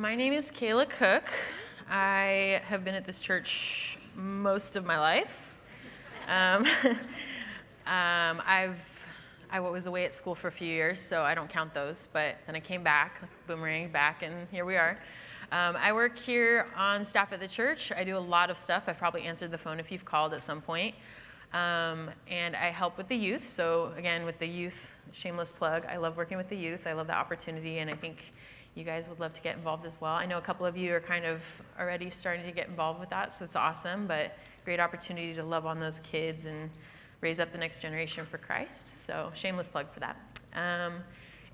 My name is Kayla Cook. I have been at this church most of my life. Um, um, I've I was away at school for a few years, so I don't count those. But then I came back, boomerang back, and here we are. Um, I work here on staff at the church. I do a lot of stuff. I've probably answered the phone if you've called at some point. Um, and I help with the youth. So, again, with the youth, shameless plug, I love working with the youth. I love the opportunity, and I think you guys would love to get involved as well. I know a couple of you are kind of already starting to get involved with that, so it's awesome, but great opportunity to love on those kids and raise up the next generation for Christ. So, shameless plug for that. Um,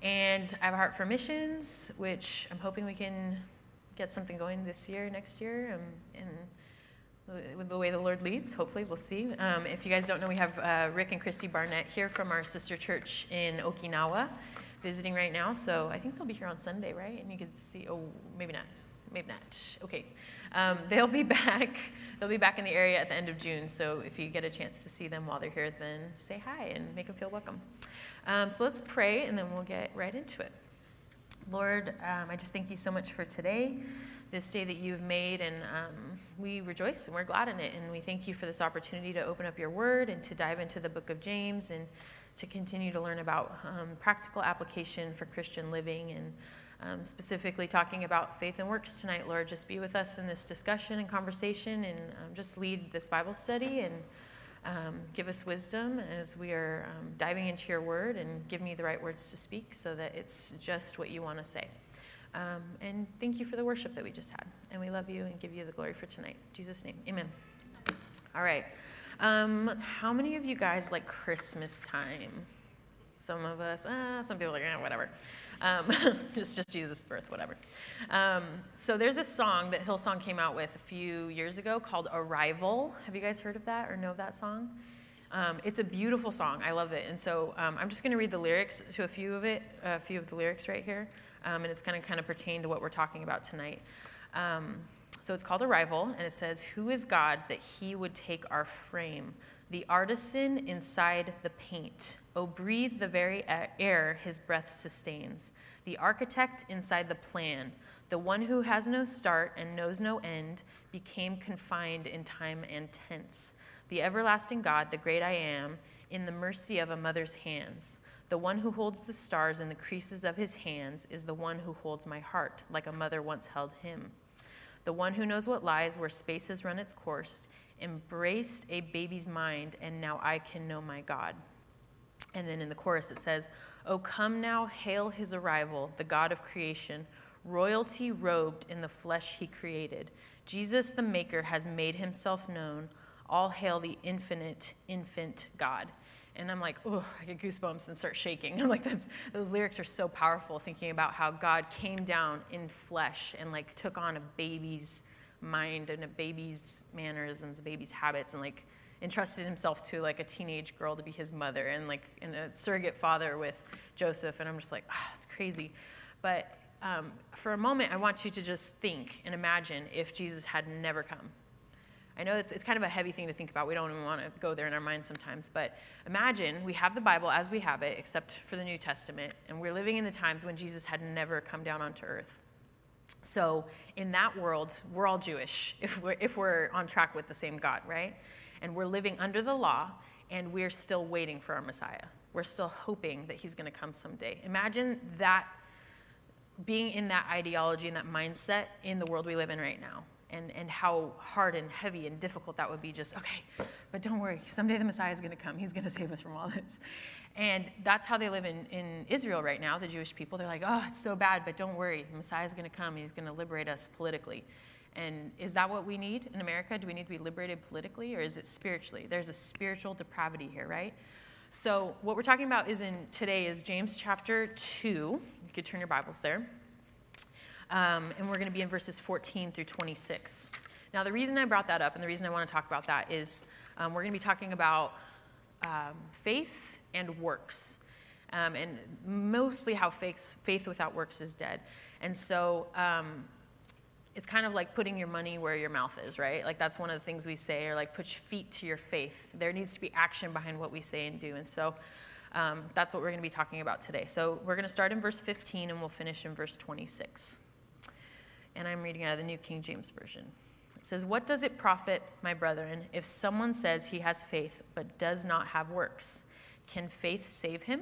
and I have a heart for missions, which I'm hoping we can get something going this year, next year, um, and with the way the Lord leads. Hopefully, we'll see. Um, if you guys don't know, we have uh, Rick and Christy Barnett here from our sister church in Okinawa visiting right now. So I think they'll be here on Sunday, right? And you can see, oh, maybe not. Maybe not. Okay. Um, they'll be back. They'll be back in the area at the end of June. So if you get a chance to see them while they're here, then say hi and make them feel welcome. Um, so let's pray, and then we'll get right into it. Lord, um, I just thank you so much for today, this day that you've made, and um, we rejoice and we're glad in it. And we thank you for this opportunity to open up your word and to dive into the book of James and to continue to learn about um, practical application for Christian living and um, specifically talking about faith and works tonight, Lord. Just be with us in this discussion and conversation and um, just lead this Bible study and um, give us wisdom as we are um, diving into your word and give me the right words to speak so that it's just what you want to say. Um, and thank you for the worship that we just had. And we love you and give you the glory for tonight. In Jesus' name, amen. All right. Um, how many of you guys like Christmas time? Some of us, ah, some people are like, eh, whatever. Um, just, Jesus' birth, whatever. Um, so there's this song that Hillsong came out with a few years ago called Arrival. Have you guys heard of that or know that song? Um, it's a beautiful song. I love it. And so um, I'm just going to read the lyrics to a few of it, a few of the lyrics right here. Um, and it's going to kind of pertain to what we're talking about tonight. So it's called Arrival, and it says, Who is God that he would take our frame? The artisan inside the paint. Oh, breathe the very air his breath sustains. The architect inside the plan. The one who has no start and knows no end became confined in time and tense. The everlasting God, the great I am, in the mercy of a mother's hands. The one who holds the stars in the creases of his hands is the one who holds my heart, like a mother once held him. The one who knows what lies where space has run its course embraced a baby's mind, and now I can know my God. And then in the chorus it says, Oh, come now, hail his arrival, the God of creation, royalty robed in the flesh he created. Jesus the Maker has made himself known. All hail the infinite, infant God. And I'm like, oh, I get goosebumps and start shaking. I'm like, that's, those lyrics are so powerful, thinking about how God came down in flesh and like took on a baby's mind and a baby's mannerisms, a baby's habits, and like entrusted himself to like a teenage girl to be his mother and like a surrogate father with Joseph. And I'm just like, oh, it's crazy. But um, for a moment, I want you to just think and imagine if Jesus had never come I know it's, it's kind of a heavy thing to think about. We don't even want to go there in our minds sometimes. But imagine we have the Bible as we have it, except for the New Testament, and we're living in the times when Jesus had never come down onto earth. So, in that world, we're all Jewish if we're, if we're on track with the same God, right? And we're living under the law, and we're still waiting for our Messiah. We're still hoping that he's going to come someday. Imagine that being in that ideology and that mindset in the world we live in right now and, and how hard and heavy and difficult that would be just, okay, but don't worry, someday the Messiah is going to come. He's going to save us from all this. And that's how they live in, in Israel right now, the Jewish people. They're like, oh, it's so bad, but don't worry, the Messiah is going to come. He's going to liberate us politically. And is that what we need in America? Do we need to be liberated politically or is it spiritually? There's a spiritual depravity here, right? So, what we're talking about is in today is James chapter 2. You could turn your Bibles there. Um, and we're going to be in verses 14 through 26. Now, the reason I brought that up and the reason I want to talk about that is um, we're going to be talking about um, faith and works. Um, and mostly how faith, faith without works is dead. And so um, it's kind of like putting your money where your mouth is, right? Like that's one of the things we say, or like put your feet to your faith. There needs to be action behind what we say and do. And so um, that's what we're going to be talking about today. So we're going to start in verse 15 and we'll finish in verse 26. And I'm reading out of the New King James Version. It says, What does it profit, my brethren, if someone says he has faith but does not have works? Can faith save him?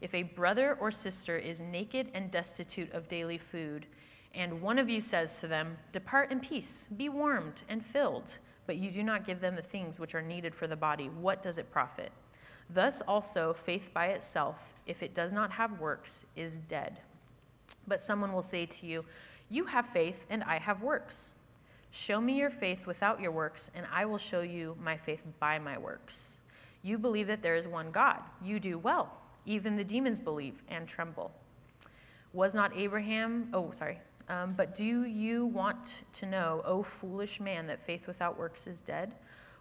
If a brother or sister is naked and destitute of daily food, and one of you says to them, Depart in peace, be warmed and filled, but you do not give them the things which are needed for the body, what does it profit? Thus also, faith by itself, if it does not have works, is dead. But someone will say to you, You have faith, and I have works. Show me your faith without your works, and I will show you my faith by my works. You believe that there is one God. You do well. Even the demons believe and tremble. Was not Abraham, oh, sorry. Um, but do you want to know, O foolish man, that faith without works is dead?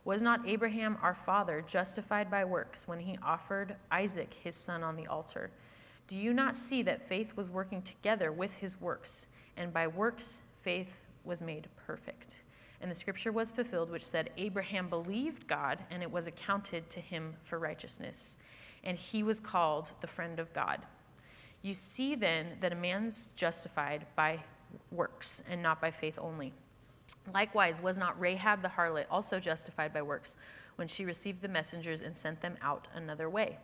Was not Abraham our father justified by works when he offered Isaac his son on the altar? Do you not see that faith was working together with his works, and by works faith was made perfect? And the scripture was fulfilled, which said, Abraham believed God, and it was accounted to him for righteousness. And he was called the friend of God. You see then that a man's justified by works and not by faith only. Likewise, was not Rahab the harlot also justified by works when she received the messengers and sent them out another way?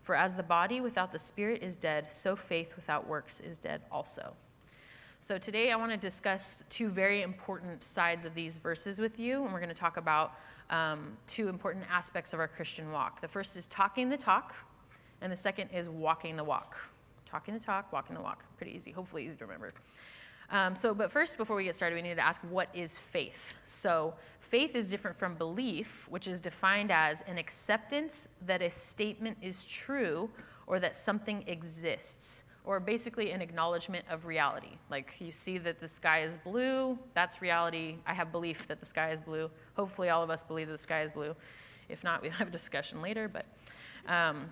For as the body without the spirit is dead, so faith without works is dead also. So today I want to discuss two very important sides of these verses with you, and we're going to talk about um, two important aspects of our Christian walk. The first is talking the talk, and the second is walking the walk. Talking the talk, walking the walk. Pretty easy, hopefully easy to remember. Um, so, but first, before we get started, we need to ask what is faith? So, faith is different from belief, which is defined as an acceptance that a statement is true or that something exists, or basically an acknowledgement of reality. Like you see that the sky is blue, that's reality. I have belief that the sky is blue. Hopefully, all of us believe that the sky is blue. If not, we'll have a discussion later, but. Um,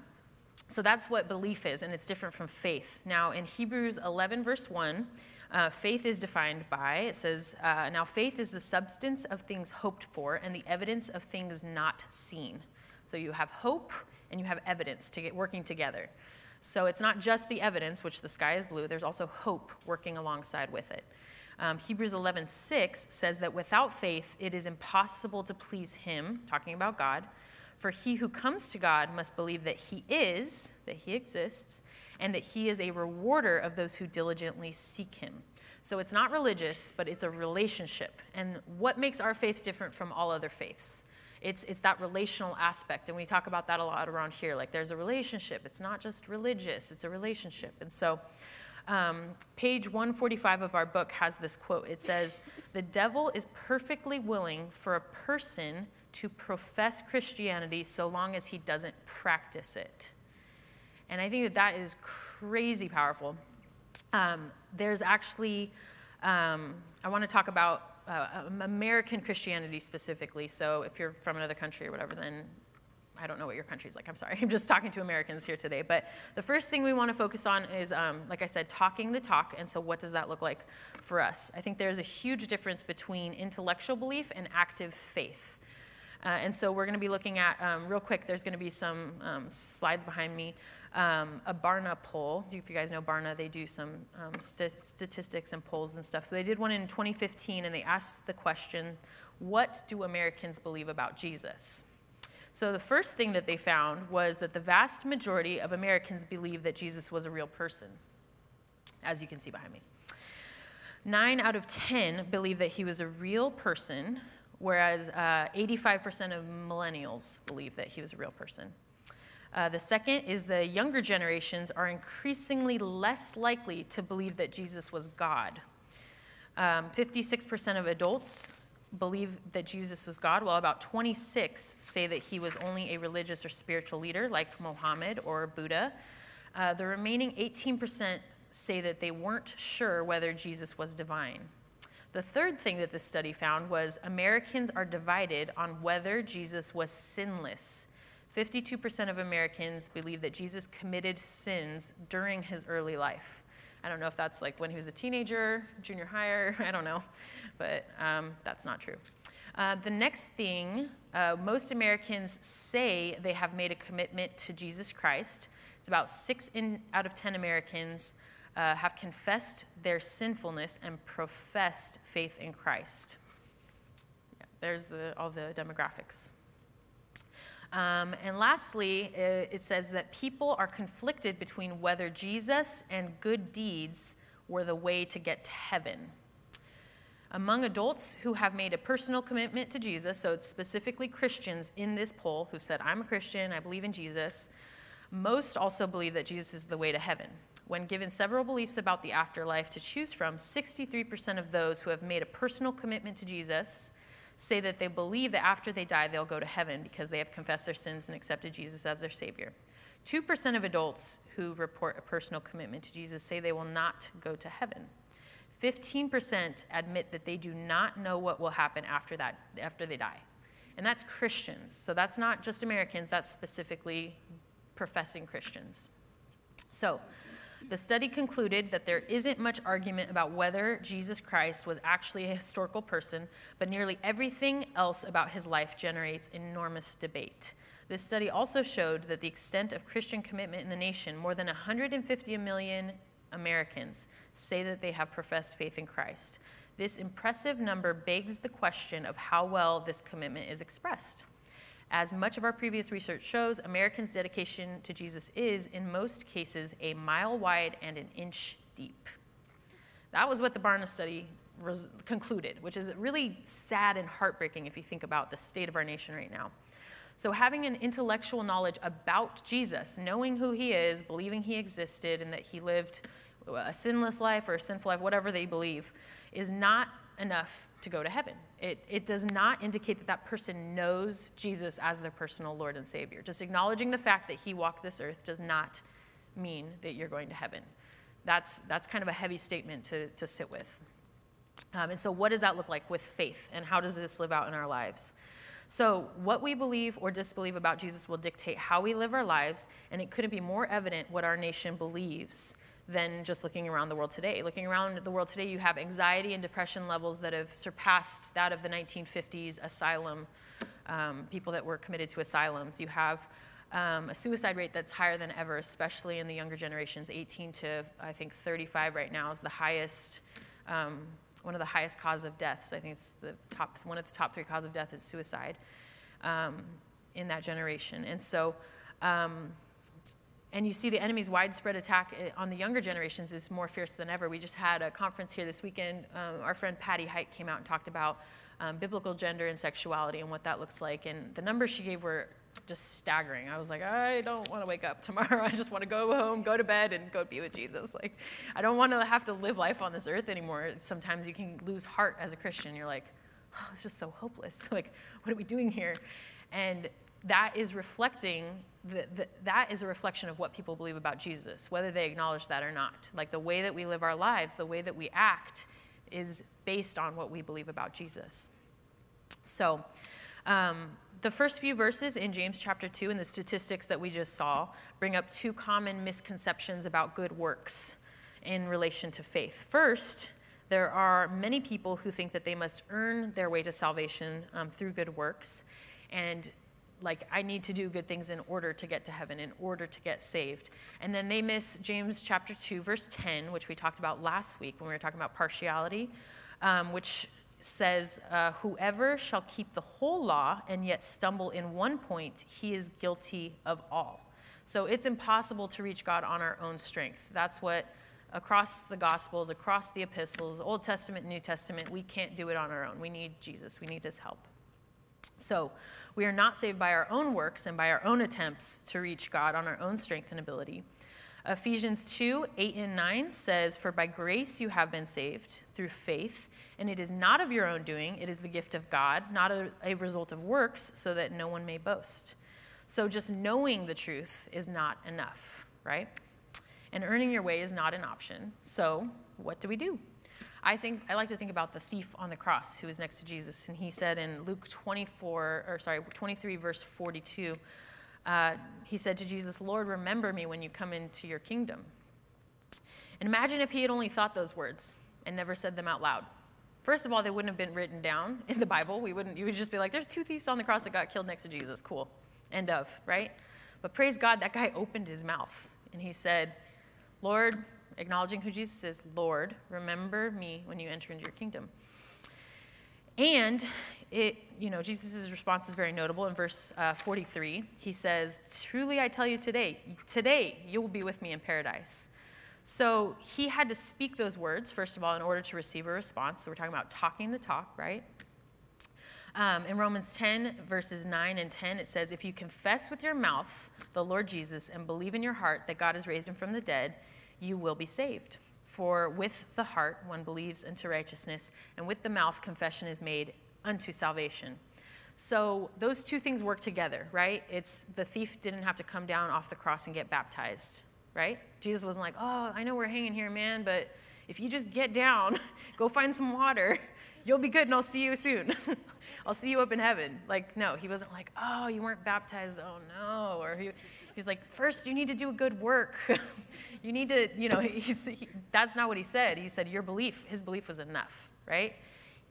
so that's what belief is, and it's different from faith. Now, in Hebrews 11, verse 1, uh, faith is defined by, it says, uh, now faith is the substance of things hoped for and the evidence of things not seen. So you have hope and you have evidence to get working together. So it's not just the evidence, which the sky is blue, there's also hope working alongside with it. Um, Hebrews 11:6 says that without faith it is impossible to please him, talking about God. For he who comes to God must believe that he is, that he exists, and that he is a rewarder of those who diligently seek him. So it's not religious, but it's a relationship. And what makes our faith different from all other faiths? It's, it's that relational aspect. And we talk about that a lot around here. Like there's a relationship. It's not just religious, it's a relationship. And so um, page 145 of our book has this quote. It says, The devil is perfectly willing for a person to profess Christianity so long as he doesn't practice it. And I think that that is crazy powerful. Um, there's actually, um, I want to talk about uh, um, American Christianity specifically. So if you're from another country or whatever, then I don't know what your country's like. I'm sorry. I'm just talking to Americans here today. But the first thing we want to focus on is, um, like I said, talking the talk. And so, what does that look like for us? I think there's a huge difference between intellectual belief and active faith. Uh, and so, we're going to be looking at, um, real quick, there's going to be some um, slides behind me um, a Barna poll. If you guys know Barna, they do some um, st- statistics and polls and stuff. So they did one in 2015 and they asked the question What do Americans believe about Jesus? So the first thing that they found was that the vast majority of Americans believe that Jesus was a real person, as you can see behind me. Nine out of 10 believe that he was a real person, whereas uh, 85% of millennials believe that he was a real person. Uh, the second is the younger generations are increasingly less likely to believe that Jesus was God. Um, 56% of adults believe that Jesus was God, while about 26 say that he was only a religious or spiritual leader like Mohammed or Buddha. Uh, the remaining 18% say that they weren't sure whether Jesus was divine. The third thing that this study found was Americans are divided on whether Jesus was sinless 52% of Americans believe that Jesus committed sins during his early life. I don't know if that's like when he was a teenager, junior higher, I don't know, but um, that's not true. Uh, the next thing, uh, most Americans say they have made a commitment to Jesus Christ. It's about six in, out of 10 Americans uh, have confessed their sinfulness and professed faith in Christ. Yeah, there's the, all the demographics. Um, and lastly, it says that people are conflicted between whether Jesus and good deeds were the way to get to heaven. Among adults who have made a personal commitment to Jesus, so it's specifically Christians in this poll who said, I'm a Christian, I believe in Jesus, most also believe that Jesus is the way to heaven. When given several beliefs about the afterlife to choose from, 63% of those who have made a personal commitment to Jesus say that they believe that after they die, they'll go to heaven because they have confessed their sins and accepted Jesus as their Savior. 2% of adults who report a personal commitment to Jesus say they will not go to heaven. 15% admit that they do not know what will happen after that after they die. And that's Christians. So that's not just Americans, that's specifically professing Christians. So, the study concluded that there isn't much argument about whether Jesus Christ was actually a historical person, but nearly everything else about his life generates enormous debate. This study also showed that the extent of Christian commitment in the nation, more than 150 million Americans say that they have professed faith in Christ. This impressive number begs the question of how well this commitment is expressed. As much of our previous research shows, Americans' dedication to Jesus is, in most cases, a mile wide and an inch deep. That was what the Barna study res- concluded, which is really sad and heartbreaking if you think about the state of our nation right now. So, having an intellectual knowledge about Jesus, knowing who he is, believing he existed, and that he lived a sinless life or a sinful life, whatever they believe, is not enough to go to heaven. It, it does not indicate that that person knows Jesus as their personal Lord and Savior. Just acknowledging the fact that he walked this earth does not mean that you're going to heaven. That's, that's kind of a heavy statement to, to sit with. Um, and so, what does that look like with faith, and how does this live out in our lives? So, what we believe or disbelieve about Jesus will dictate how we live our lives, and it couldn't be more evident what our nation believes than just looking around the world today. Looking around the world today, you have anxiety and depression levels that have surpassed that of the 1950s asylum, um, people that were committed to asylums. You have um, a suicide rate that's higher than ever, especially in the younger generations. 18 to, I think, 35 right now is the highest, um, one of the highest cause of deaths. I think it's the top, one of the top three cause of death is suicide um, in that generation. And so, um, and you see the enemy's widespread attack eh, on the younger generations is more fierce than ever. We just had a conference here this weekend. Um, our friend Patty Hite came out and talked about um, biblical gender and sexuality and what that looks like. And the numbers she gave were just staggering. I was like, I don't want to wake up tomorrow. I just want to go home, go to bed, and go be with Jesus. Like, I don't want to have to live life on this earth anymore. Sometimes you can lose heart as a Christian. You're like, oh, it's just so hopeless. like, what are we doing here? And that is reflecting the, the, that is a reflection of what people believe about Jesus, whether they acknowledge that or not. Like the way that we live our lives, the way that we act, is based on what we believe about Jesus. So, um, the first few verses in James chapter 2 and the statistics that we just saw bring up two common misconceptions about good works in relation to faith. First, there are many people who think that they must earn their way to salvation um, through good works. And like I need to do good things in order to get to heaven, in order to get saved. And then they miss James chapter 2, verse 10, which we talked about last week when we were talking about partiality, um, which says, uh, Whoever shall keep the whole law and yet stumble in one point, he is guilty of all. So it's impossible to reach God on our own strength. That's what across the Gospels, across the epistles, Old Testament, New Testament, we can't do it on our own. We need Jesus, we need his help. So, we are not saved by our own works and by our own attempts to reach God on our own strength and ability. Ephesians 2 8 and 9 says, For by grace you have been saved through faith, and it is not of your own doing, it is the gift of God, not a, a result of works, so that no one may boast. So just knowing the truth is not enough, right? And earning your way is not an option. So what do we do? I think I like to think about the thief on the cross who was next to Jesus, and he said in Luke 24, or sorry, 23, verse 42, uh, he said to Jesus, "Lord, remember me when you come into your kingdom." And imagine if he had only thought those words and never said them out loud. First of all, they wouldn't have been written down in the Bible. We wouldn't. You would just be like, "There's two thieves on the cross that got killed next to Jesus. Cool." End of. Right? But praise God, that guy opened his mouth and he said, "Lord, acknowledging who Jesus is, Lord, remember me when you enter into your kingdom. And it, you know, Jesus' response is very notable in verse uh, 43. He says, Truly I tell you today, today you will be with me in paradise. So he had to speak those words, first of all, in order to receive a response. So we're talking about talking the talk, right? Um, in Romans 10, verses 9 and 10, it says, If you confess with your mouth the Lord Jesus and believe in your heart that God has raised him from the dead, you will be saved. For with the heart one believes unto righteousness, and with the mouth confession is made unto salvation. So those two things work together, right? It's the thief didn't have to come down off the cross and get baptized, right? Jesus wasn't like, oh, I know we're hanging here, man, but if you just get down, go find some water, you'll be good and I'll see you soon. I'll see you up in heaven. Like, no, he wasn't like, oh, you weren't baptized, oh no. Or he, he's like, first you need to do a good work. you need to, you know, he's, he, that's not what he said. He said your belief, his belief was enough, right?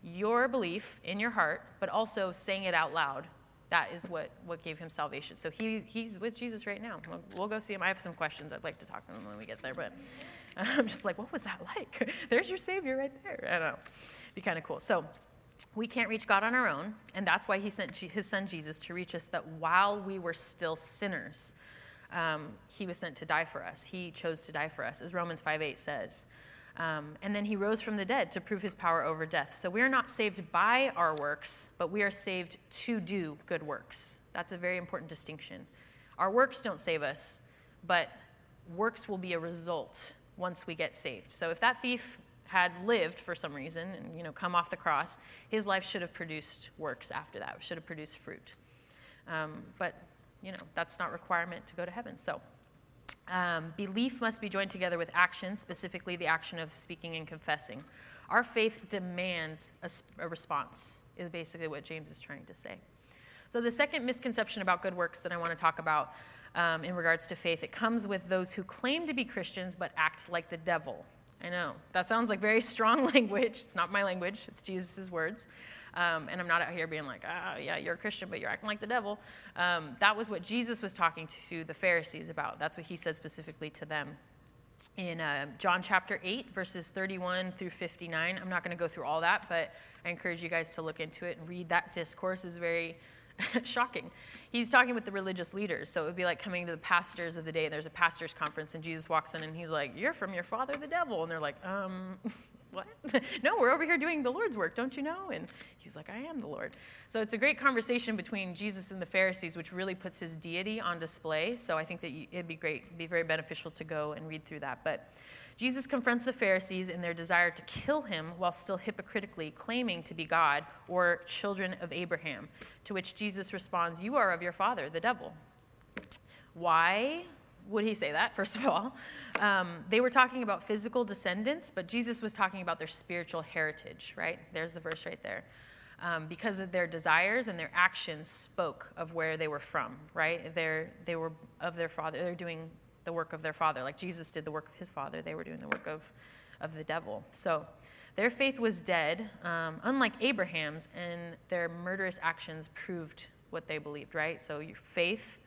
Your belief in your heart, but also saying it out loud. That is what, what gave him salvation. So he, he's with Jesus right now. We'll, we'll go see him. I have some questions I'd like to talk to him when we get there, but I'm just like, what was that like? There's your Savior right there. I don't know. Be kind of cool. So we can't reach God on our own, and that's why he sent his son Jesus to reach us that while we were still sinners, um, he was sent to die for us. He chose to die for us, as Romans 5 8 says. Um, and then he rose from the dead to prove his power over death. So we are not saved by our works, but we are saved to do good works. That's a very important distinction. Our works don't save us, but works will be a result once we get saved. So if that thief had lived for some reason and you know come off the cross, his life should have produced works after that. Should have produced fruit. Um, but you know that's not requirement to go to heaven. So. Um, belief must be joined together with action, specifically the action of speaking and confessing. Our faith demands a, a response, is basically what James is trying to say. So, the second misconception about good works that I want to talk about um, in regards to faith, it comes with those who claim to be Christians but act like the devil. I know. That sounds like very strong language. It's not my language, it's Jesus' words. Um, and I'm not out here being like, ah, yeah, you're a Christian, but you're acting like the devil. Um, that was what Jesus was talking to the Pharisees about. That's what he said specifically to them. In uh, John chapter 8, verses 31 through 59, I'm not going to go through all that, but I encourage you guys to look into it and read that discourse. is very shocking. He's talking with the religious leaders. So it would be like coming to the pastors of the day. There's a pastor's conference, and Jesus walks in and he's like, You're from your father, the devil. And they're like, Um, what? no, we're over here doing the Lord's work, don't you know? And he's like, I am the Lord. So it's a great conversation between Jesus and the Pharisees, which really puts his deity on display. So I think that it'd be great, be very beneficial to go and read through that. But Jesus confronts the Pharisees in their desire to kill him while still hypocritically claiming to be God or children of Abraham, to which Jesus responds, You are of your father, the devil. Why would he say that, first of all? Um, they were talking about physical descendants, but Jesus was talking about their spiritual heritage, right? There's the verse right there. Um, because of their desires and their actions spoke of where they were from, right? They're, they were of their father. They're doing the work of their father. Like Jesus did the work of his father, they were doing the work of, of the devil. So their faith was dead, um, unlike Abraham's, and their murderous actions proved what they believed, right? So your faith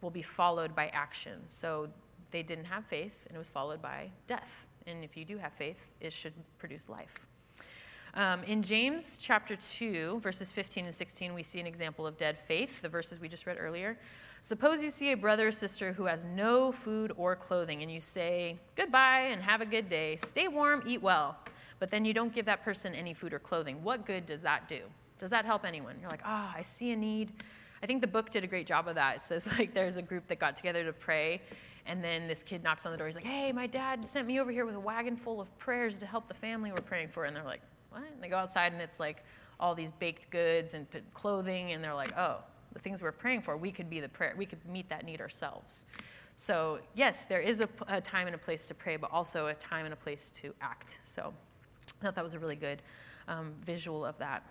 will be followed by action. So they didn't have faith, and it was followed by death. And if you do have faith, it should produce life. Um, in James chapter 2, verses 15 and 16, we see an example of dead faith, the verses we just read earlier. Suppose you see a brother or sister who has no food or clothing, and you say, Goodbye and have a good day. Stay warm, eat well. But then you don't give that person any food or clothing. What good does that do? Does that help anyone? You're like, Ah, oh, I see a need. I think the book did a great job of that. It says, like, there's a group that got together to pray, and then this kid knocks on the door. He's like, Hey, my dad sent me over here with a wagon full of prayers to help the family we're praying for. And they're like, What? And they go outside, and it's like all these baked goods and clothing, and they're like, Oh, the things we're praying for, we could be the prayer, we could meet that need ourselves. So, yes, there is a, a time and a place to pray, but also a time and a place to act. So, I thought that was a really good um, visual of that.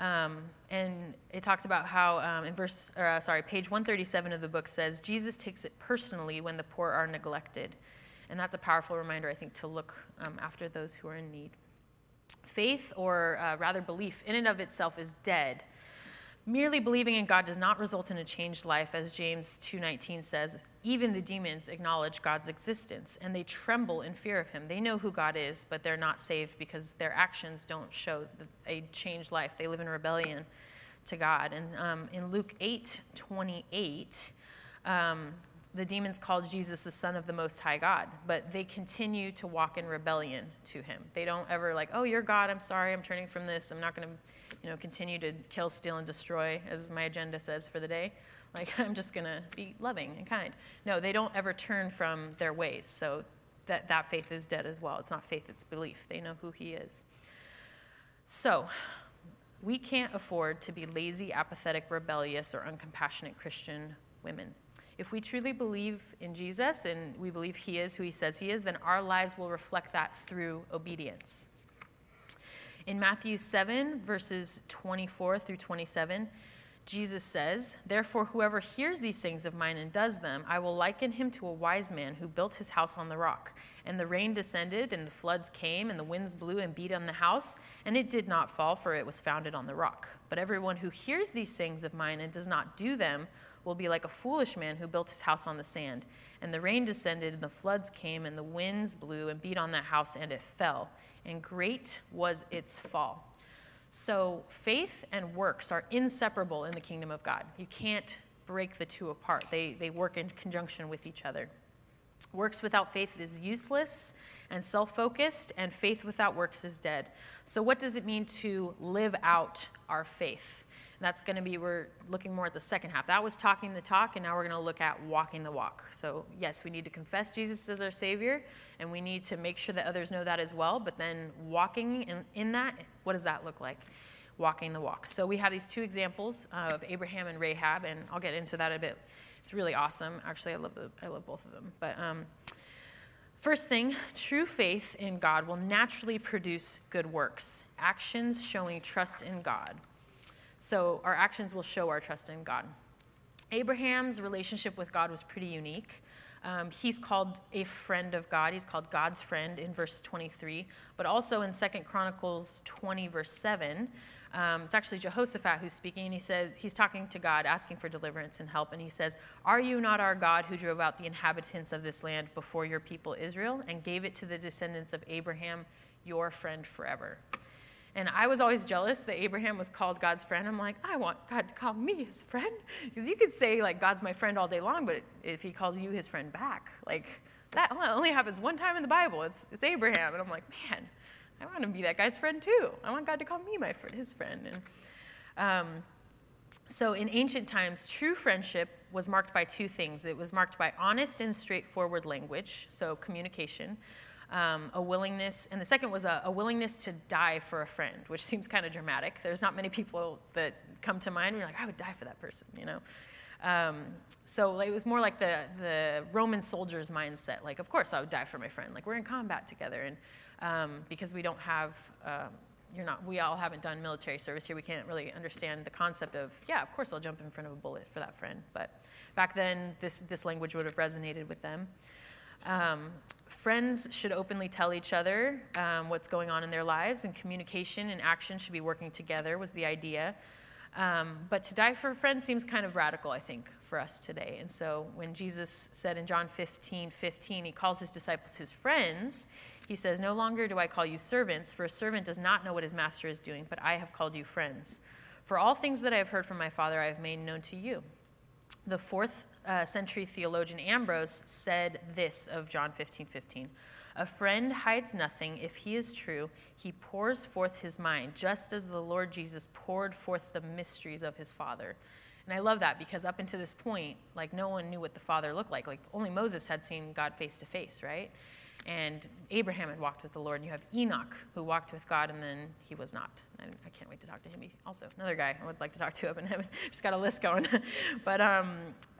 Um, and it talks about how um, in verse, or, uh, sorry, page 137 of the book says Jesus takes it personally when the poor are neglected, and that's a powerful reminder, I think, to look um, after those who are in need. Faith, or uh, rather belief, in and of itself is dead Merely believing in God does not result in a changed life, as James 2:19 says. Even the demons acknowledge God's existence and they tremble in fear of him. They know who God is, but they're not saved because their actions don't show a changed life. They live in rebellion to God. And um, in Luke 8:28, um, the demons called Jesus the Son of the Most High God, but they continue to walk in rebellion to him. They don't ever like, oh, you're God. I'm sorry. I'm turning from this. I'm not going to you know, continue to kill, steal, and destroy, as my agenda says for the day. Like, I'm just to be loving and kind. No, they don't ever turn from their ways. So that, that faith is dead as well. It's not faith, it's belief. They know who He is. So, we can't afford to be lazy, apathetic, rebellious, or uncompassionate Christian women. If we truly believe in Jesus and we believe He is who He says He is, then our lives will reflect that through obedience. In Matthew 7, verses 24 through 27, Jesus says, Therefore, whoever hears these things of mine and does them, I will liken him to a wise man who built his house on the rock. And the rain descended, and the floods came, and the winds blew and beat on the house, and it did not fall, for it was founded on the rock. But everyone who hears these things of mine and does not do them will be like a foolish man who built his house on the sand. And the rain descended, and the floods came, and the winds blew and beat on that house, and it fell and great was its fall. So, faith and works are inseparable in the kingdom of God. You can't break the two apart, they, they work in conjunction with each other. Works without faith is useless and self focused, and faith without works is dead. So, what does it mean to live out our faith? That's going to be, we're looking more at the second half. That was talking the talk, and now we're going to look at walking the walk. So, yes, we need to confess Jesus as our Savior, and we need to make sure that others know that as well. But then, walking in, in that, what does that look like? Walking the walk. So, we have these two examples of Abraham and Rahab, and I'll get into that a bit. It's really awesome. Actually, I love, the, I love both of them. But, um, First thing, true faith in God will naturally produce good works, actions showing trust in God. So our actions will show our trust in God. Abraham's relationship with God was pretty unique. Um, he's called a friend of God. He's called God's friend in verse 23. But also in Second Chronicles 20, verse 7, um, it's actually Jehoshaphat who's speaking, and he says, he's talking to God, asking for deliverance and help. And he says, Are you not our God who drove out the inhabitants of this land before your people Israel and gave it to the descendants of Abraham, your friend forever? And I was always jealous that Abraham was called God's friend. I'm like, I want God to call me his friend. Because you could say, like, God's my friend all day long, but if he calls you his friend back, like, that only happens one time in the Bible. It's, it's Abraham. And I'm like, man, I want to be that guy's friend too. I want God to call me my friend, his friend. And um, so in ancient times, true friendship was marked by two things it was marked by honest and straightforward language, so communication um, a willingness, and the second was a, a, willingness to die for a friend, which seems kind of dramatic. There's not many people that come to mind. You're like, I would die for that person, you know. Um, so it was more like the the Roman soldier's mindset. Like, of course, I would die for my friend. Like, we're in combat together, and um, because we don't have. Um, you're not, we all haven't done military service here. We can't really understand the concept of, yeah, of course I'll jump in front of a bullet for that friend. But back then, this, this language would have resonated with them. Um, friends should openly tell each other um, what's going on in their lives, and communication and action should be working together, was the idea. Um, but to die for a friend seems kind of radical, I think, for us today. And so when Jesus said in John 15 15, he calls his disciples his friends, he says, No longer do I call you servants, for a servant does not know what his master is doing, but I have called you friends. For all things that I have heard from my Father, I have made known to you. The fourth uh, century theologian Ambrose said this of John 15 15. A friend hides nothing. If he is true, he pours forth his mind, just as the Lord Jesus poured forth the mysteries of his Father. And I love that because up until this point, like no one knew what the Father looked like. Like only Moses had seen God face to face, right? And Abraham had walked with the Lord, and you have Enoch who walked with God, and then he was not. I can't wait to talk to him. Also, another guy I would like to talk to up in heaven. Just got a list going. but um,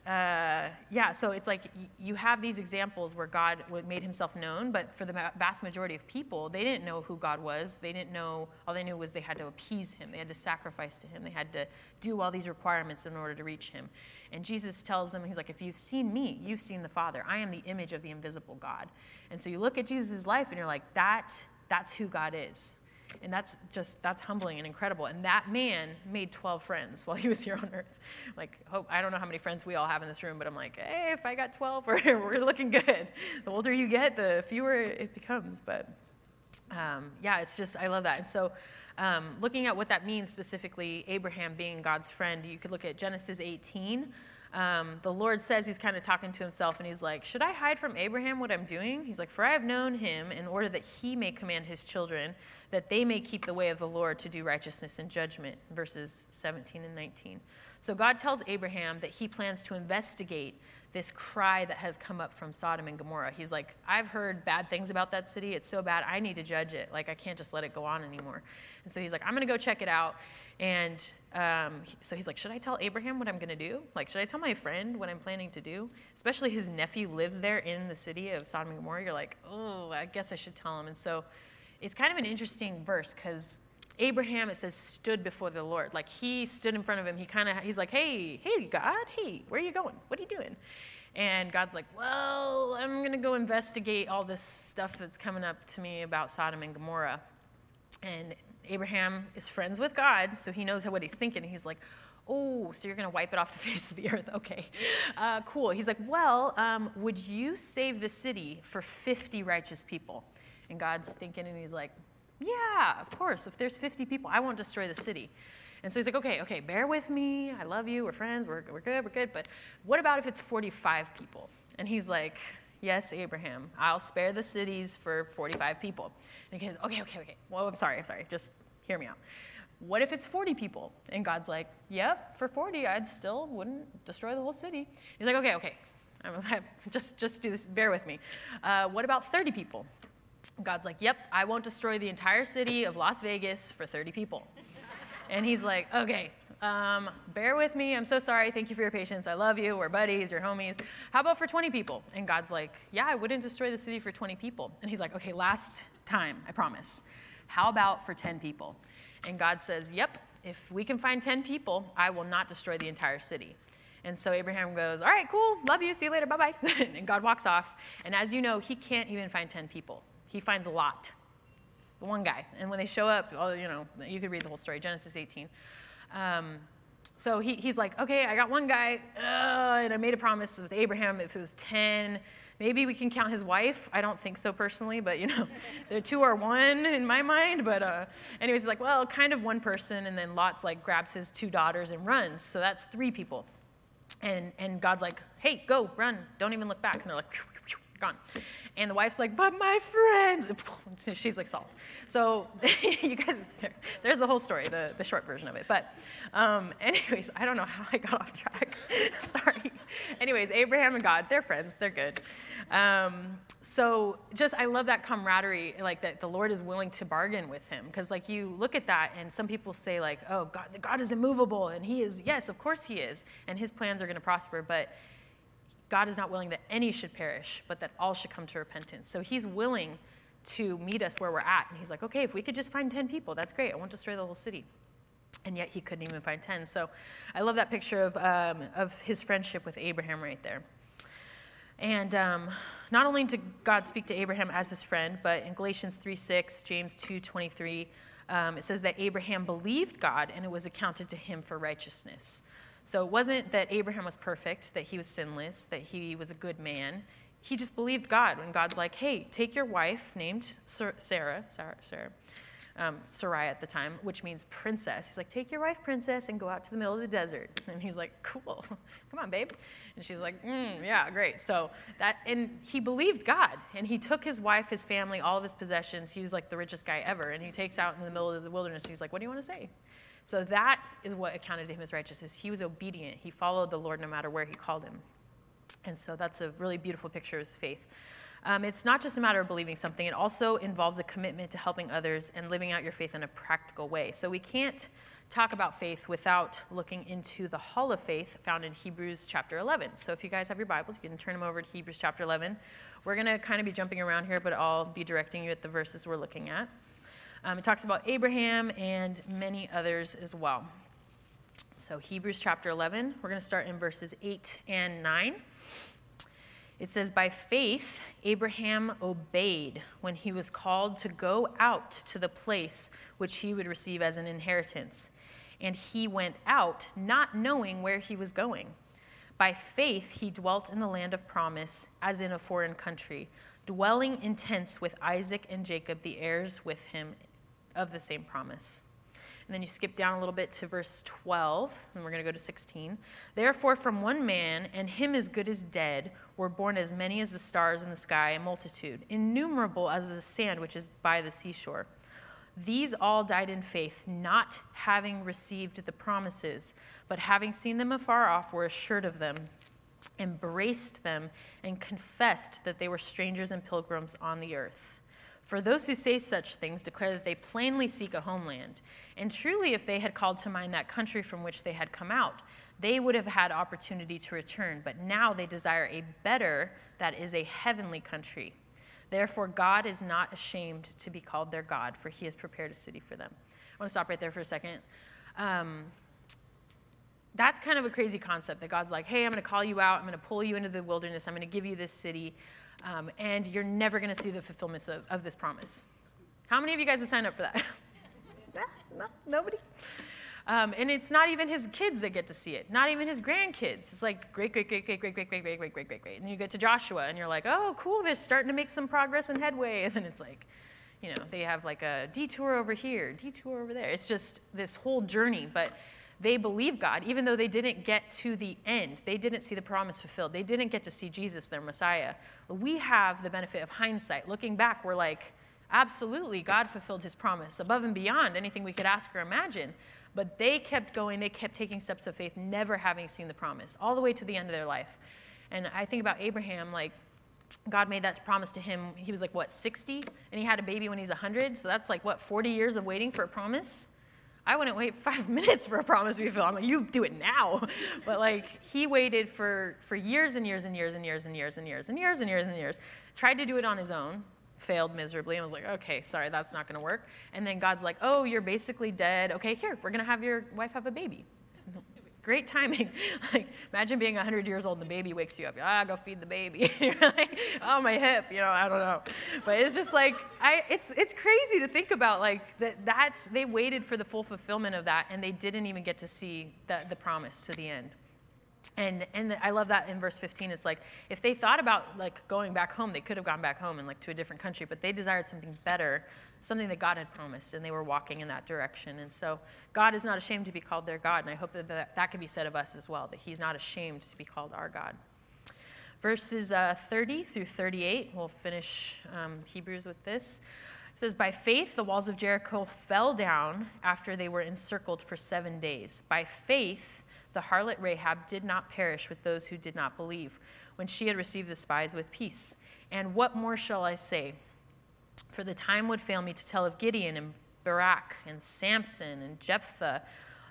uh, yeah, so it's like you have these examples where God made himself known, but for the vast majority of people, they didn't know who God was. They didn't know, all they knew was they had to appease him, they had to sacrifice to him, they had to do all these requirements in order to reach him. And Jesus tells them, He's like, if you've seen me, you've seen the Father. I am the image of the invisible God. And so you look at Jesus' life and you're like, that, that's who God is. And that's just, that's humbling and incredible. And that man made 12 friends while he was here on earth. Like, hope, I don't know how many friends we all have in this room, but I'm like, hey, if I got 12, we're, we're looking good. The older you get, the fewer it becomes. But um, yeah, it's just, I love that. And so, um, looking at what that means specifically, Abraham being God's friend, you could look at Genesis 18. Um, the Lord says he's kind of talking to himself and he's like, Should I hide from Abraham what I'm doing? He's like, For I have known him in order that he may command his children, that they may keep the way of the Lord to do righteousness and judgment. Verses 17 and 19. So God tells Abraham that he plans to investigate this cry that has come up from Sodom and Gomorrah. He's like, I've heard bad things about that city. It's so bad. I need to judge it. Like, I can't just let it go on anymore. And so he's like, I'm going to go check it out. And um, so he's like, Should I tell Abraham what I'm going to do? Like, should I tell my friend what I'm planning to do? Especially his nephew lives there in the city of Sodom and Gomorrah. You're like, Oh, I guess I should tell him. And so it's kind of an interesting verse because Abraham, it says, stood before the Lord. Like he stood in front of him. He kind of, he's like, hey, hey, God, hey, where are you going? What are you doing? And God's like, well, I'm going to go investigate all this stuff that's coming up to me about Sodom and Gomorrah. And Abraham is friends with God, so he knows what he's thinking. He's like, oh, so you're going to wipe it off the face of the earth. Okay, uh, cool. He's like, well, um, would you save the city for 50 righteous people? And God's thinking, and he's like, yeah, of course. If there's 50 people, I won't destroy the city. And so he's like, okay, okay, bear with me. I love you. We're friends. We're, we're good. We're good. But what about if it's 45 people? And he's like, yes, Abraham, I'll spare the cities for 45 people. And he goes, okay, okay, okay. Well, I'm sorry, I'm sorry. Just hear me out. What if it's 40 people? And God's like, yep, for 40, I'd still wouldn't destroy the whole city. He's like, okay, okay. just, just do this, bear with me. Uh, what about 30 people? God's like, yep, I won't destroy the entire city of Las Vegas for 30 people. And he's like, okay, um, bear with me. I'm so sorry. Thank you for your patience. I love you. We're buddies. You're homies. How about for 20 people? And God's like, yeah, I wouldn't destroy the city for 20 people. And he's like, okay, last time, I promise. How about for 10 people? And God says, yep, if we can find 10 people, I will not destroy the entire city. And so Abraham goes, All right, cool, love you, see you later, bye bye. and God walks off. And as you know, he can't even find 10 people he finds a Lot, the one guy. And when they show up, you know, you could read the whole story, Genesis 18. Um, so he, he's like, okay, I got one guy, uh, and I made a promise with Abraham if it was 10, maybe we can count his wife. I don't think so personally, but you know, the two are one in my mind. But uh, anyways, he's like, well, kind of one person, and then Lot's like grabs his two daughters and runs. So that's three people. And, and God's like, hey, go, run, don't even look back. And they're like, gone. And the wife's like, but my friends. She's like salt. So you guys, there's the whole story, the, the short version of it. But um, anyways, I don't know how I got off track. Sorry. Anyways, Abraham and God, they're friends. They're good. Um, so just, I love that camaraderie, like that the Lord is willing to bargain with him. Because like you look at that and some people say like, oh, God, God is immovable. And he is, yes, of course he is. And his plans are going to prosper. But God is not willing that any should perish, but that all should come to repentance. So he's willing to meet us where we're at. And he's like, okay, if we could just find 10 people, that's great. I won't destroy the whole city. And yet he couldn't even find 10. So I love that picture of, um, of his friendship with Abraham right there. And um, not only did God speak to Abraham as his friend, but in Galatians 3 6, James 2 23, um, it says that Abraham believed God and it was accounted to him for righteousness. So it wasn't that Abraham was perfect, that he was sinless, that he was a good man. He just believed God when God's like, hey, take your wife named Sarah, Sarah, Sarah, um, Sarai at the time, which means princess. He's like, take your wife, princess, and go out to the middle of the desert. And he's like, cool, come on, babe. And she's like, mm, yeah, great. So that, and he believed God, and he took his wife, his family, all of his possessions. He was like the richest guy ever, and he takes out in the middle of the wilderness. He's like, what do you want to say? So that is what accounted to him as righteousness. He was obedient. He followed the Lord no matter where he called him. And so that's a really beautiful picture of his faith. Um, it's not just a matter of believing something, it also involves a commitment to helping others and living out your faith in a practical way. So we can't talk about faith without looking into the hall of faith found in Hebrews chapter 11. So if you guys have your Bibles, you can turn them over to Hebrews chapter 11. We're going to kind of be jumping around here, but I'll be directing you at the verses we're looking at. Um, it talks about Abraham and many others as well. So, Hebrews chapter 11, we're going to start in verses 8 and 9. It says, By faith, Abraham obeyed when he was called to go out to the place which he would receive as an inheritance. And he went out, not knowing where he was going. By faith, he dwelt in the land of promise, as in a foreign country, dwelling in tents with Isaac and Jacob, the heirs with him of the same promise. And then you skip down a little bit to verse 12, and we're going to go to 16. Therefore, from one man, and him as good as dead, were born as many as the stars in the sky, a multitude, innumerable as the sand which is by the seashore. These all died in faith, not having received the promises, but having seen them afar off, were assured of them, embraced them, and confessed that they were strangers and pilgrims on the earth. For those who say such things declare that they plainly seek a homeland. And truly, if they had called to mind that country from which they had come out, they would have had opportunity to return. But now they desire a better, that is, a heavenly country. Therefore, God is not ashamed to be called their God, for he has prepared a city for them. I want to stop right there for a second. Um, that's kind of a crazy concept that God's like, hey, I'm going to call you out. I'm going to pull you into the wilderness. I'm going to give you this city. Um, and you're never going to see the fulfillment of, of this promise. How many of you guys would sign up for that? no, nobody. Um, and it's not even his kids that get to see it, not even his grandkids. It's like great, great, great, great, great, great, great, great, great, great, great, great. And then you get to Joshua, and you're like, oh, cool, they're starting to make some progress and headway. And then it's like, you know, they have like a detour over here, detour over there. It's just this whole journey. But they believe God, even though they didn't get to the end. They didn't see the promise fulfilled. They didn't get to see Jesus, their Messiah. We have the benefit of hindsight. Looking back, we're like, Absolutely, God fulfilled his promise above and beyond anything we could ask or imagine. But they kept going, they kept taking steps of faith, never having seen the promise, all the way to the end of their life. And I think about Abraham, like, God made that promise to him. He was like, what, 60? And he had a baby when he's 100. So that's like, what, 40 years of waiting for a promise? I wouldn't wait five minutes for a promise fulfilled. I'm like, you do it now. But like, he waited for, for years and years and years and years and years and years and years and years and years. Tried to do it on his own, failed miserably and was like, okay, sorry, that's not to work. And then God's like, oh, you're basically dead. Okay, here, we're to have your wife have a baby. Great timing. like, imagine being 100 years old and the baby wakes you up. Ah, go feed the baby. you're like, oh, my hip. You know, I don't know. But it's just like, I, it's, it's crazy to think about. Like, that, that's, they waited for the full fulfillment of that and they didn't even get to see the, the promise to the end. And, and I love that in verse 15. It's like if they thought about like going back home, they could have gone back home and like to a different country, but they desired something better, something that God had promised, and they were walking in that direction. And so God is not ashamed to be called their God, and I hope that that, that could be said of us as well, that He's not ashamed to be called our God. Verses uh, 30 through 38, we'll finish um, Hebrews with this. It says, By faith, the walls of Jericho fell down after they were encircled for seven days. By faith, the harlot Rahab did not perish with those who did not believe when she had received the spies with peace. And what more shall I say? For the time would fail me to tell of Gideon and Barak and Samson and Jephthah,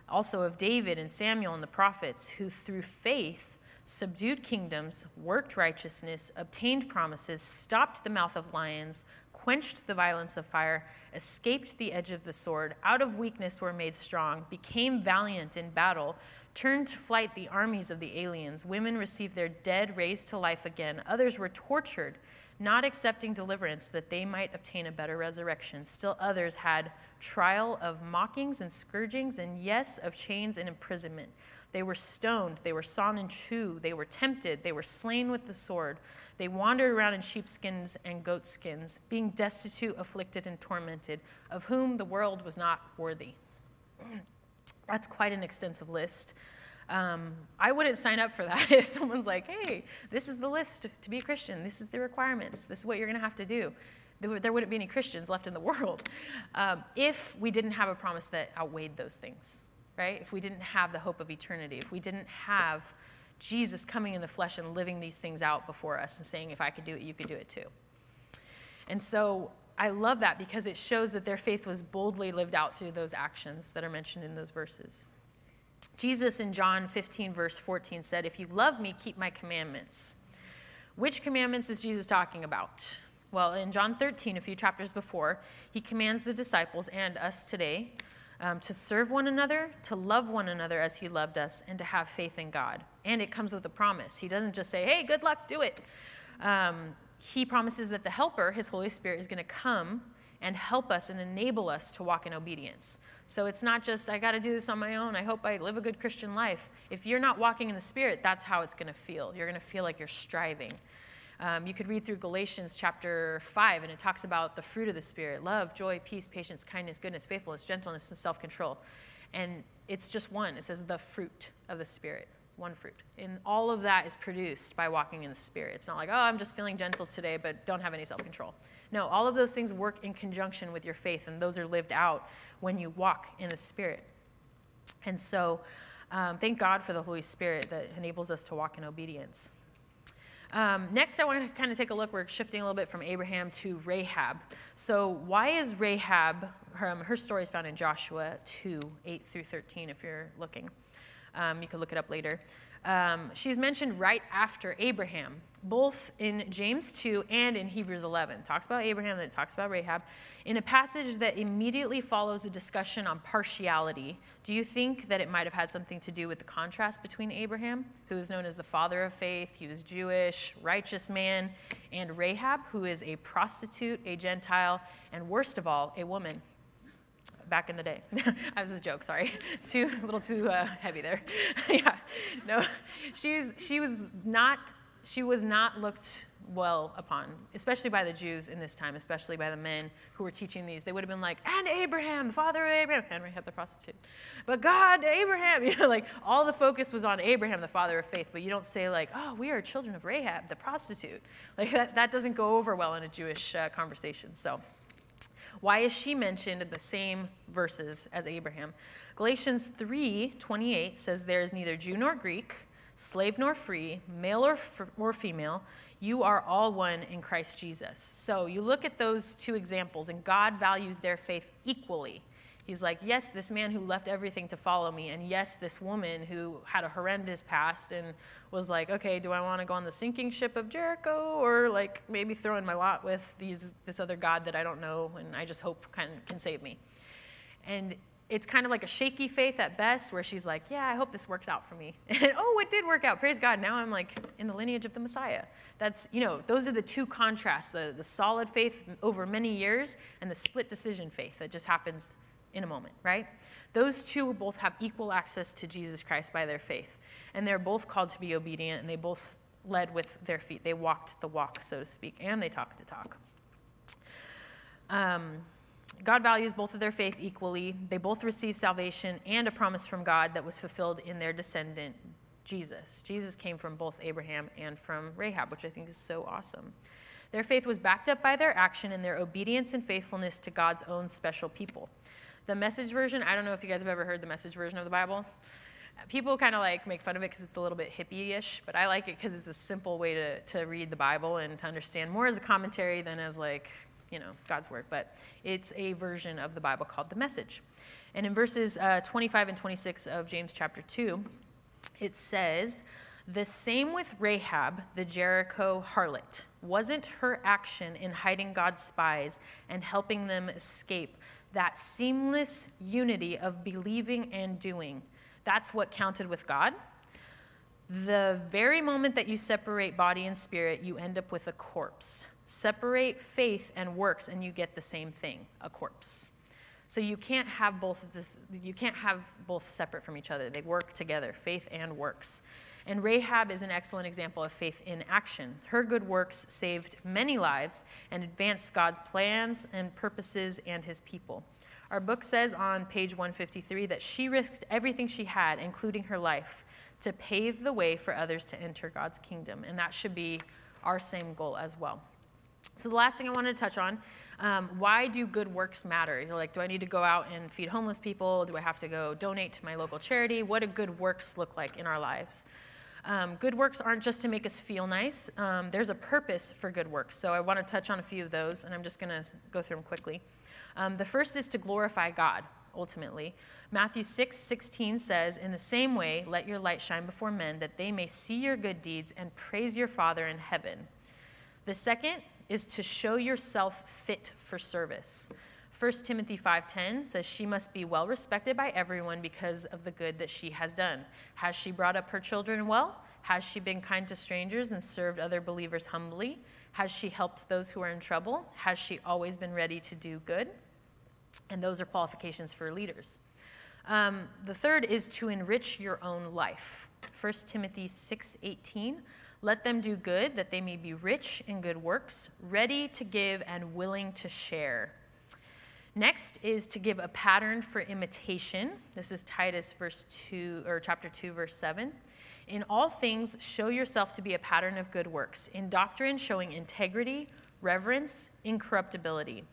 also of David and Samuel and the prophets, who through faith subdued kingdoms, worked righteousness, obtained promises, stopped the mouth of lions, quenched the violence of fire, escaped the edge of the sword, out of weakness were made strong, became valiant in battle Turned to flight the armies of the aliens. Women received their dead raised to life again. Others were tortured, not accepting deliverance that they might obtain a better resurrection. Still others had trial of mockings and scourgings, and yes, of chains and imprisonment. They were stoned, they were sawn in two, they were tempted, they were slain with the sword. They wandered around in sheepskins and goatskins, being destitute, afflicted, and tormented, of whom the world was not worthy. That's quite an extensive list. Um, I wouldn't sign up for that if someone's like, hey, this is the list to be a Christian, this is the requirements, this is what you're going to have to do. There wouldn't be any Christians left in the world um, if we didn't have a promise that outweighed those things, right? If we didn't have the hope of eternity, if we didn't have Jesus coming in the flesh and living these things out before us and saying, if I could do it, you could do it too. And so I love that because it shows that their faith was boldly lived out through those actions that are mentioned in those verses. Jesus in John 15, verse 14 said, If you love me, keep my commandments. Which commandments is Jesus talking about? Well, in John 13, a few chapters before, he commands the disciples and us today um, to serve one another, to love one another as he loved us, and to have faith in God. And it comes with a promise. He doesn't just say, hey, good luck, do it. Um, he promises that the Helper, His Holy Spirit, is going to come and help us and enable us to walk in obedience. So it's not just, I got to do this on my own. I hope I live a good Christian life. If you're not walking in the Spirit, that's how it's going to feel. You're going to feel like you're striving. Um, you could read through Galatians chapter 5, and it talks about the fruit of the Spirit love, joy, peace, patience, kindness, goodness, faithfulness, gentleness, and self control. And it's just one. It says the fruit of the Spirit, one fruit. And all of that is produced by walking in the Spirit. It's not like, oh, I'm just feeling gentle today, but don't have any self control. No, all of those things work in conjunction with your faith, and those are lived out when you walk in the Spirit. And so, um, thank God for the Holy Spirit that enables us to walk in obedience. Um, next, I want to kind of take a look. We're shifting a little bit from Abraham to Rahab. So, why is Rahab, her, her story is found in Joshua 2 8 through 13, if you're looking. Um, you can look it up later. Um, she's mentioned right after Abraham, both in James 2 and in Hebrews 11. It talks about Abraham, then it talks about Rahab. In a passage that immediately follows a discussion on partiality, do you think that it might have had something to do with the contrast between Abraham, who is known as the father of faith, he was Jewish, righteous man, and Rahab, who is a prostitute, a Gentile, and worst of all, a woman? Back in the day. that was a joke, sorry. too, a little too uh, heavy there. yeah, no, she was, she was not, she was not looked well upon, especially by the Jews in this time, especially by the men who were teaching these. They would have been like, and Abraham, the father of Abraham, and Rahab the prostitute. But God, Abraham, you know, like all the focus was on Abraham, the father of faith, but you don't say like, oh, we are children of Rahab, the prostitute. Like that, that doesn't go over well in a Jewish uh, conversation, so. Why is she mentioned in the same verses as Abraham? Galatians 3 28 says, There is neither Jew nor Greek, slave nor free, male or, f- or female. You are all one in Christ Jesus. So you look at those two examples, and God values their faith equally. He's like, yes, this man who left everything to follow me, and yes, this woman who had a horrendous past and was like, okay, do I want to go on the sinking ship of Jericho or like maybe throw in my lot with these, this other God that I don't know and I just hope can, can save me? And it's kind of like a shaky faith at best where she's like, yeah, I hope this works out for me. And oh, it did work out. Praise God. Now I'm like in the lineage of the Messiah. That's, you know, those are the two contrasts the, the solid faith over many years and the split decision faith that just happens in a moment, right? Those two both have equal access to Jesus Christ by their faith. And they're both called to be obedient, and they both led with their feet. They walked the walk, so to speak, and they talked the talk. Um, God values both of their faith equally. They both received salvation and a promise from God that was fulfilled in their descendant, Jesus. Jesus came from both Abraham and from Rahab, which I think is so awesome. Their faith was backed up by their action and their obedience and faithfulness to God's own special people. The message version, I don't know if you guys have ever heard the message version of the Bible. People kind of like make fun of it because it's a little bit hippie ish, but I like it because it's a simple way to, to read the Bible and to understand more as a commentary than as like, you know, God's word. But it's a version of the Bible called the message. And in verses uh, 25 and 26 of James chapter 2, it says, the same with Rahab, the Jericho harlot. Wasn't her action in hiding God's spies and helping them escape that seamless unity of believing and doing. That's what counted with God. The very moment that you separate body and spirit, you end up with a corpse. Separate faith and works, and you get the same thing a corpse. So you can't have both this, you can't have both separate from each other. They work together, faith and works. And Rahab is an excellent example of faith in action. Her good works saved many lives and advanced God's plans and purposes and his people. Our book says on page 153 that she risked everything she had, including her life, to pave the way for others to enter God's kingdom. And that should be our same goal as well. So, the last thing I wanted to touch on um, why do good works matter? You're like, do I need to go out and feed homeless people? Do I have to go donate to my local charity? What do good works look like in our lives? Um, good works aren't just to make us feel nice. Um, there's a purpose for good works. So I want to touch on a few of those, and I'm just going to go through them quickly. Um, the first is to glorify God, ultimately. Matthew 6 16 says, In the same way, let your light shine before men, that they may see your good deeds and praise your Father in heaven. The second is to show yourself fit for service. 1 Timothy 5:10 says she must be well respected by everyone because of the good that she has done. Has she brought up her children well? Has she been kind to strangers and served other believers humbly? Has she helped those who are in trouble? Has she always been ready to do good? And those are qualifications for leaders. Um, the third is to enrich your own life. 1 Timothy 6:18, let them do good that they may be rich in good works, ready to give and willing to share. Next is to give a pattern for imitation. This is Titus verse 2 or chapter 2 verse 7. In all things show yourself to be a pattern of good works, in doctrine showing integrity, reverence, incorruptibility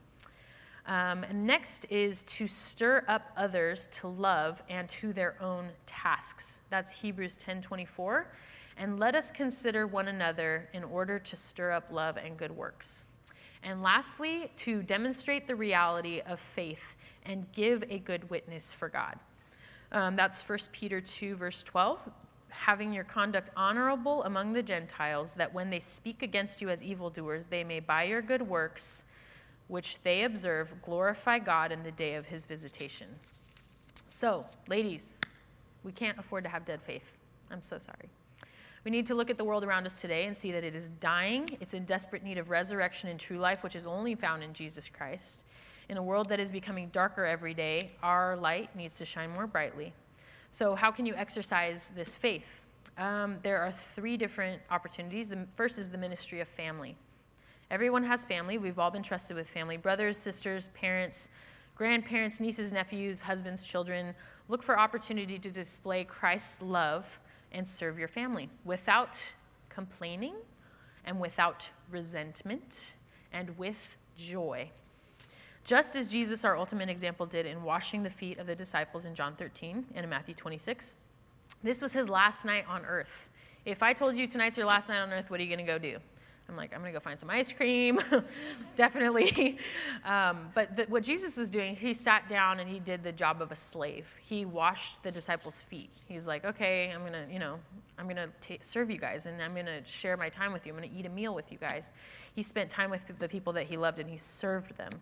um, next is to stir up others to love and to their own tasks. That's Hebrews 10:24. And let us consider one another in order to stir up love and good works. And lastly, to demonstrate the reality of faith and give a good witness for God. Um, that's 1 Peter 2, verse 12. Having your conduct honorable among the Gentiles, that when they speak against you as evildoers, they may by your good works which they observe glorify God in the day of his visitation. So, ladies, we can't afford to have dead faith. I'm so sorry. We need to look at the world around us today and see that it is dying. It's in desperate need of resurrection and true life, which is only found in Jesus Christ. In a world that is becoming darker every day, our light needs to shine more brightly. So, how can you exercise this faith? Um, there are three different opportunities. The first is the ministry of family. Everyone has family. We've all been trusted with family brothers, sisters, parents, grandparents, nieces, nephews, husbands, children. Look for opportunity to display Christ's love and serve your family without complaining and without resentment and with joy. Just as Jesus, our ultimate example, did in washing the feet of the disciples in John 13 and in Matthew 26. This was his last night on earth. If I told you tonight's your last night on earth, what are you going to go do? I'm like, I'm gonna go find some ice cream, definitely. Um, but the, what Jesus was doing, he sat down and he did the job of a slave. He washed the disciples' feet. He's like, okay, I'm gonna, you know, I'm gonna t- serve you guys and I'm gonna share my time with you. I'm gonna eat a meal with you guys. He spent time with the people that he loved and he served them.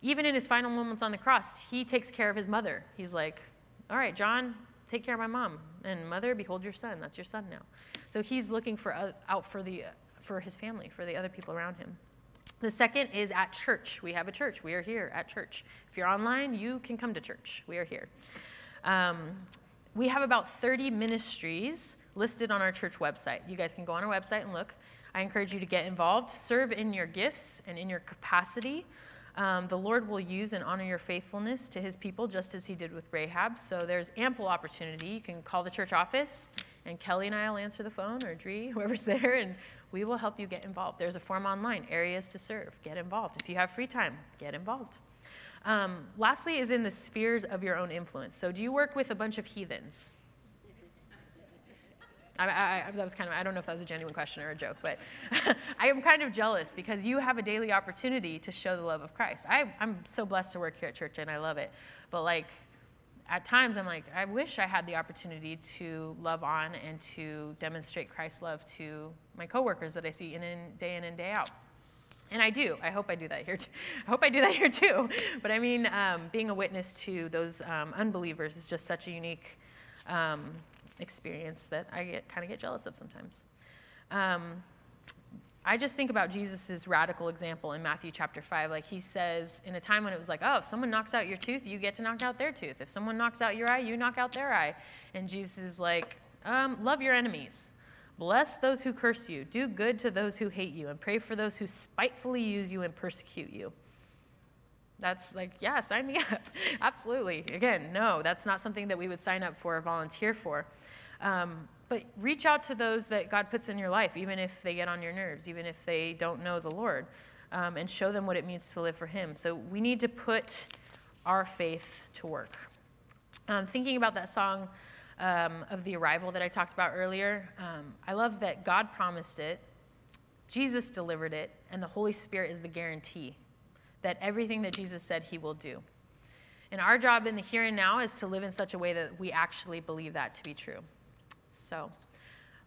Even in his final moments on the cross, he takes care of his mother. He's like, all right, John, take care of my mom. And mother, behold your son. That's your son now. So he's looking for uh, out for the for his family, for the other people around him. The second is at church. We have a church. We are here at church. If you're online, you can come to church. We are here. Um, we have about 30 ministries listed on our church website. You guys can go on our website and look. I encourage you to get involved, serve in your gifts and in your capacity. Um, the Lord will use and honor your faithfulness to his people just as he did with Rahab. So there's ample opportunity. You can call the church office, and Kelly and I will answer the phone, or Dree, whoever's there, and we will help you get involved. There's a form online, areas to serve. Get involved. If you have free time, get involved. Um, lastly, is in the spheres of your own influence. So, do you work with a bunch of heathens? I, I, that was kind of, I don't know if that was a genuine question or a joke, but I am kind of jealous because you have a daily opportunity to show the love of Christ. I, I'm so blessed to work here at church and I love it. But like, at times I'm like, I wish I had the opportunity to love on and to demonstrate Christ's love to my coworkers that I see in and day in and day out. And I do. I hope I do that here. Too. I hope I do that here too. But I mean, um, being a witness to those um, unbelievers is just such a unique um, experience that I get kind of get jealous of sometimes. I just think about Jesus' radical example in Matthew chapter 5. Like he says, in a time when it was like, oh, if someone knocks out your tooth, you get to knock out their tooth. If someone knocks out your eye, you knock out their eye. And Jesus is like, um, love your enemies. Bless those who curse you. Do good to those who hate you. And pray for those who spitefully use you and persecute you. That's like, yeah, sign me up. Absolutely. Again, no, that's not something that we would sign up for or volunteer for. Um, but reach out to those that God puts in your life, even if they get on your nerves, even if they don't know the Lord, um, and show them what it means to live for Him. So we need to put our faith to work. Um, thinking about that song um, of the arrival that I talked about earlier, um, I love that God promised it, Jesus delivered it, and the Holy Spirit is the guarantee that everything that Jesus said He will do. And our job in the here and now is to live in such a way that we actually believe that to be true. So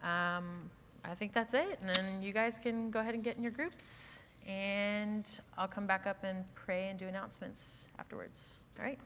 um, I think that's it. And then you guys can go ahead and get in your groups. And I'll come back up and pray and do announcements afterwards. All right?